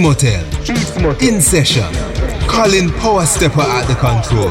Motel. In session. Colin Power Stepper at the control.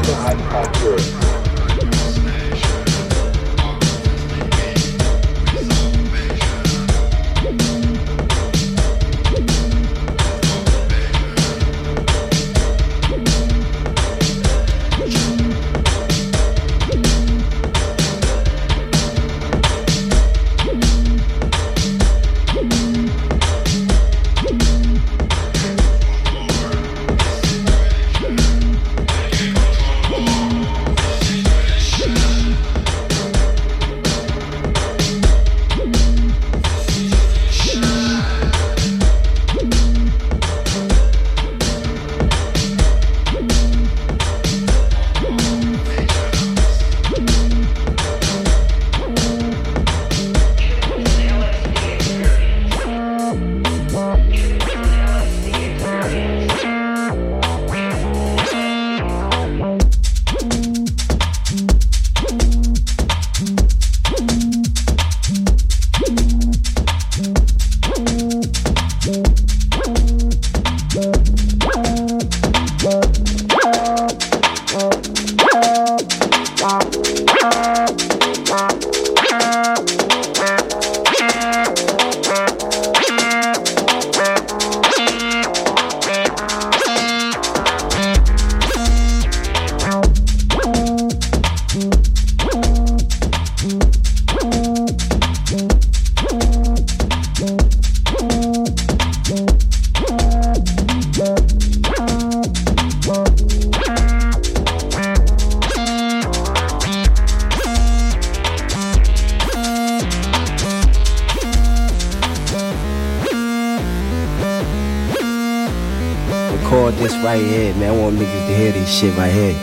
Chevrolet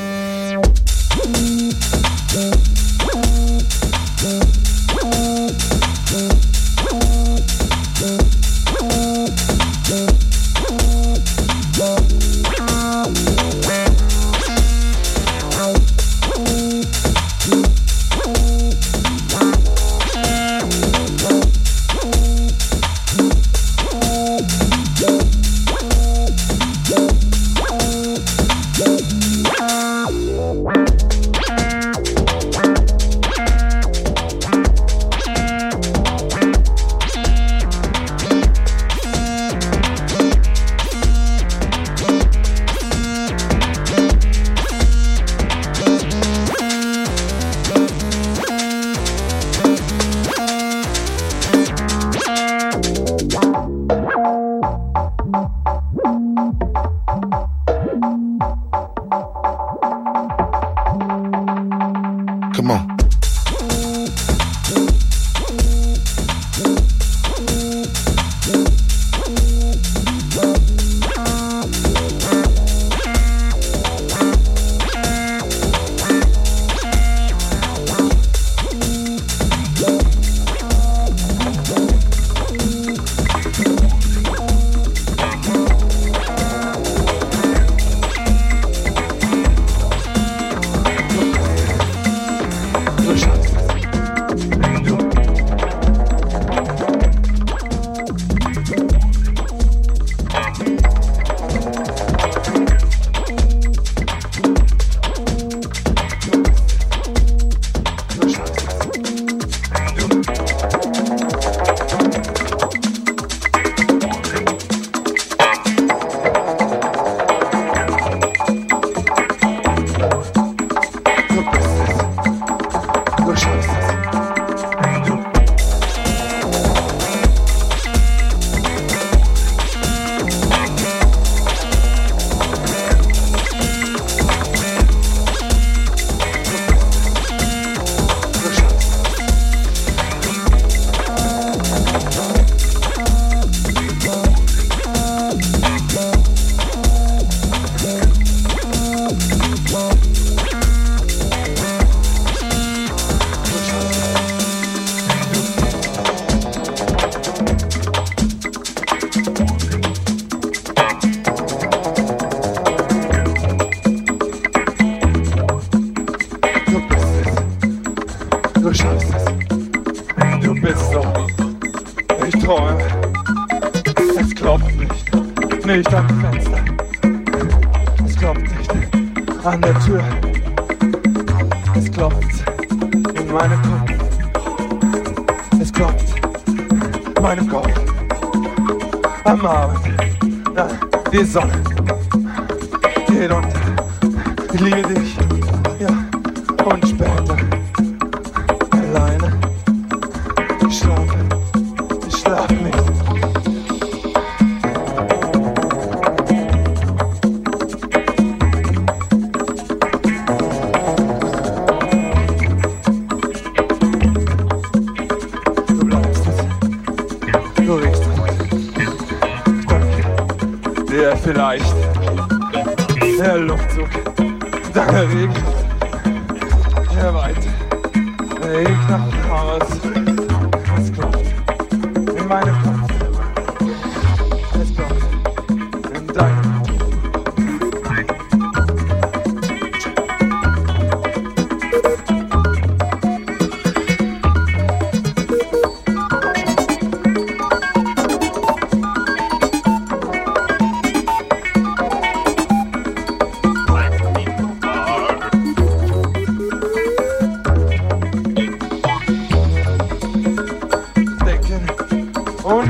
했어.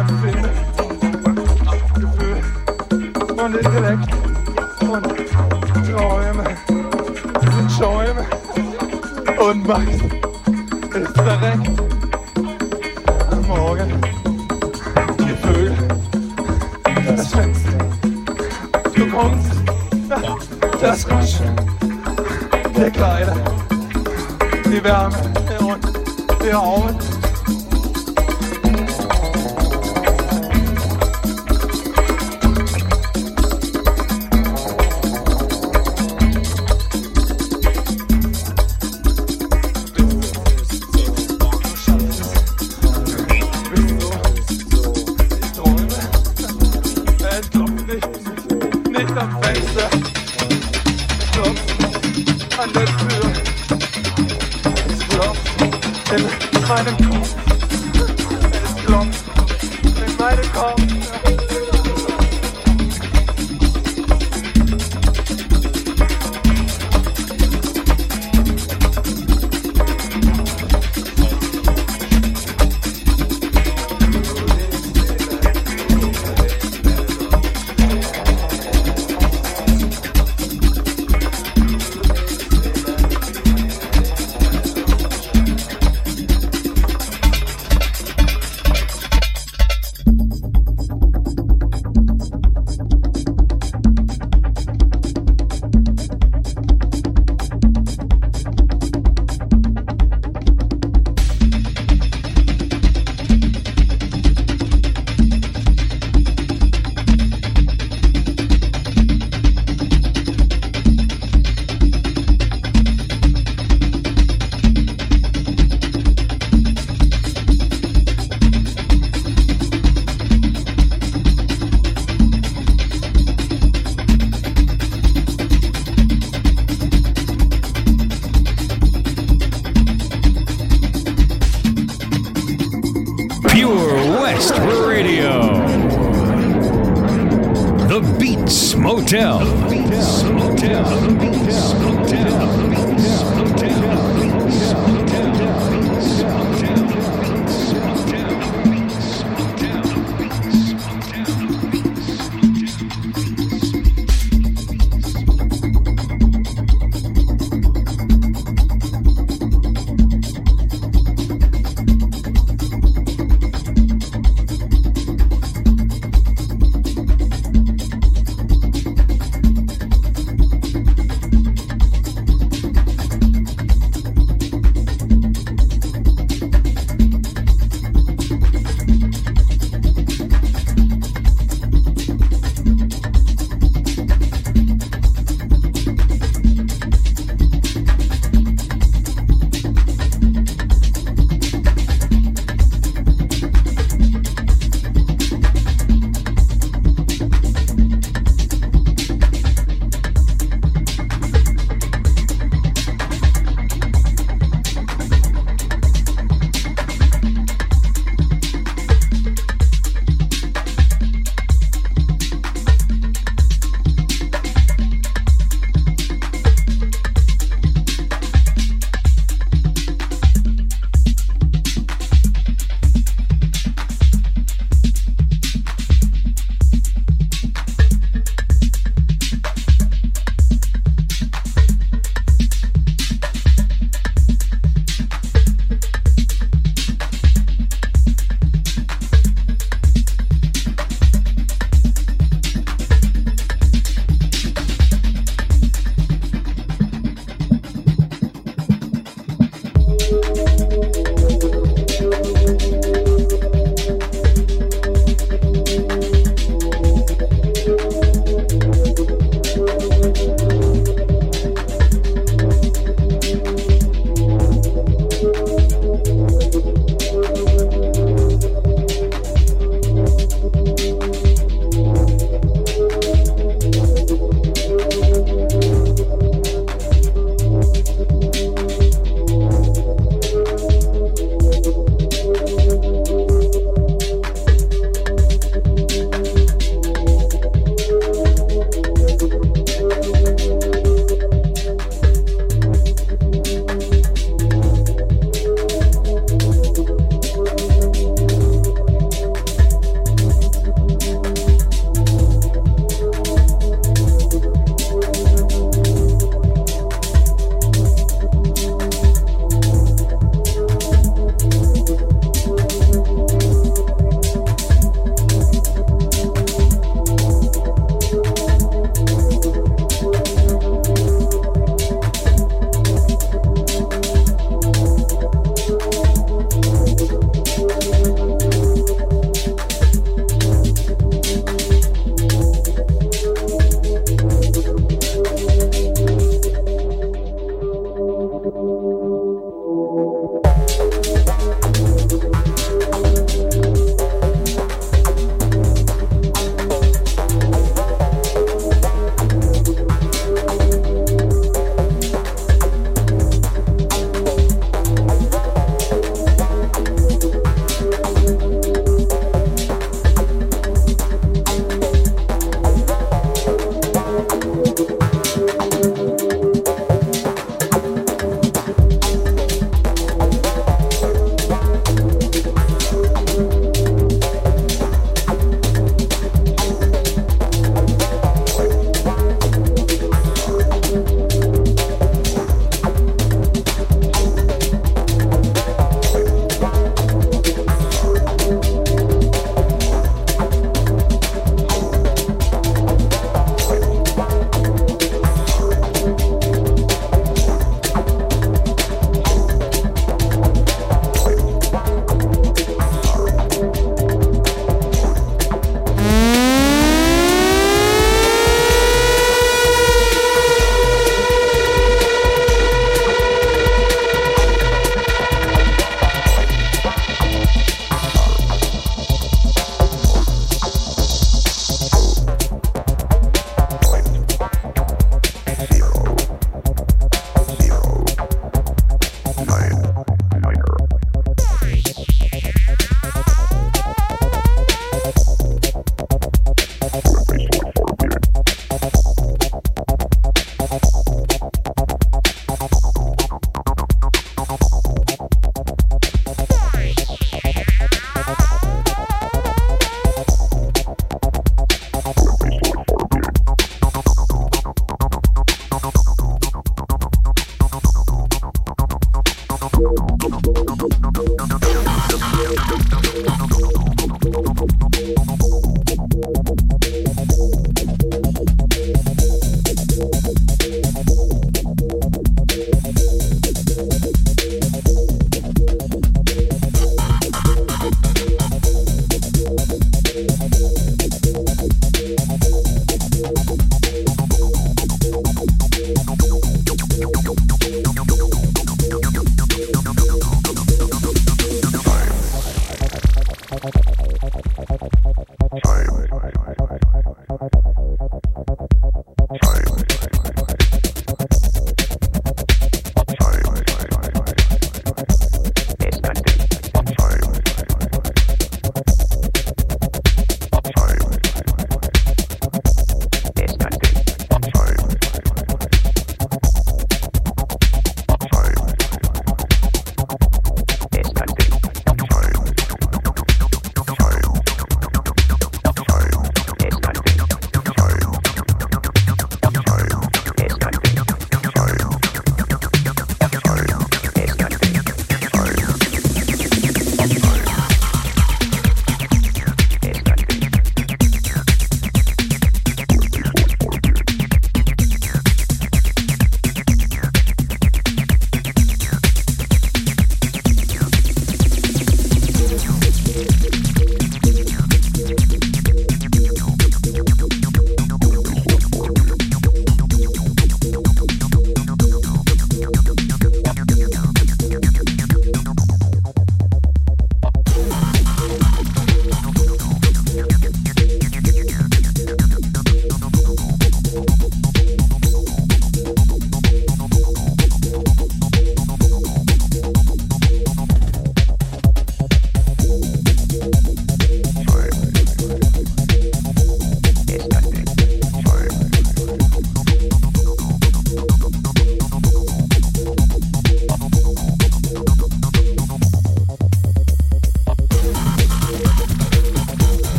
Empfinden, Gefühl und Intellekt und Träume sind Schäume und Max ist verreckt. Morgen Gefühl, das Fenster, du kommst, das Rascheln der Kleider, die Wärme und die Augen.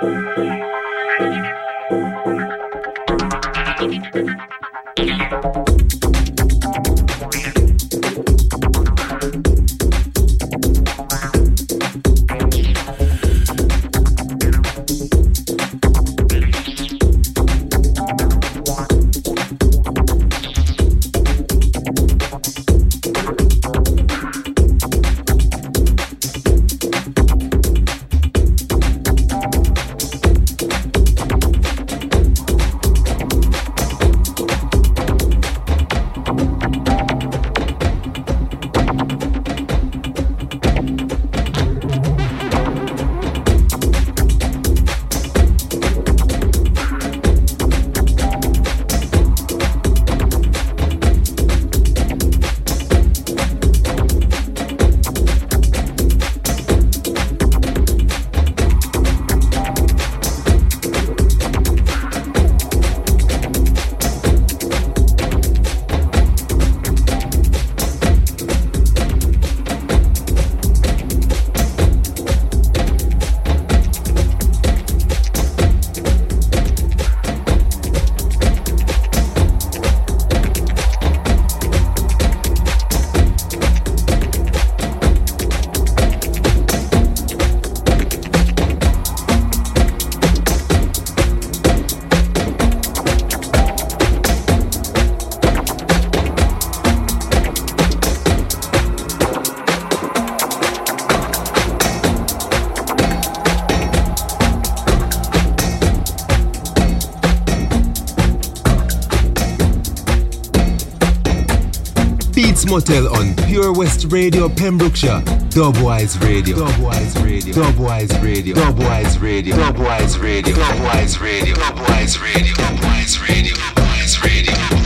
Thank you. Beats Motel on Pure West Radio Pembrokeshire. Dubwise Radio. Dubwise Radio. Dubwise Radio. Dubwise Radio. Dubwise Radio. Dubwise Radio. Dubwise Radio. Dubwise Radio. Dubwise Radio.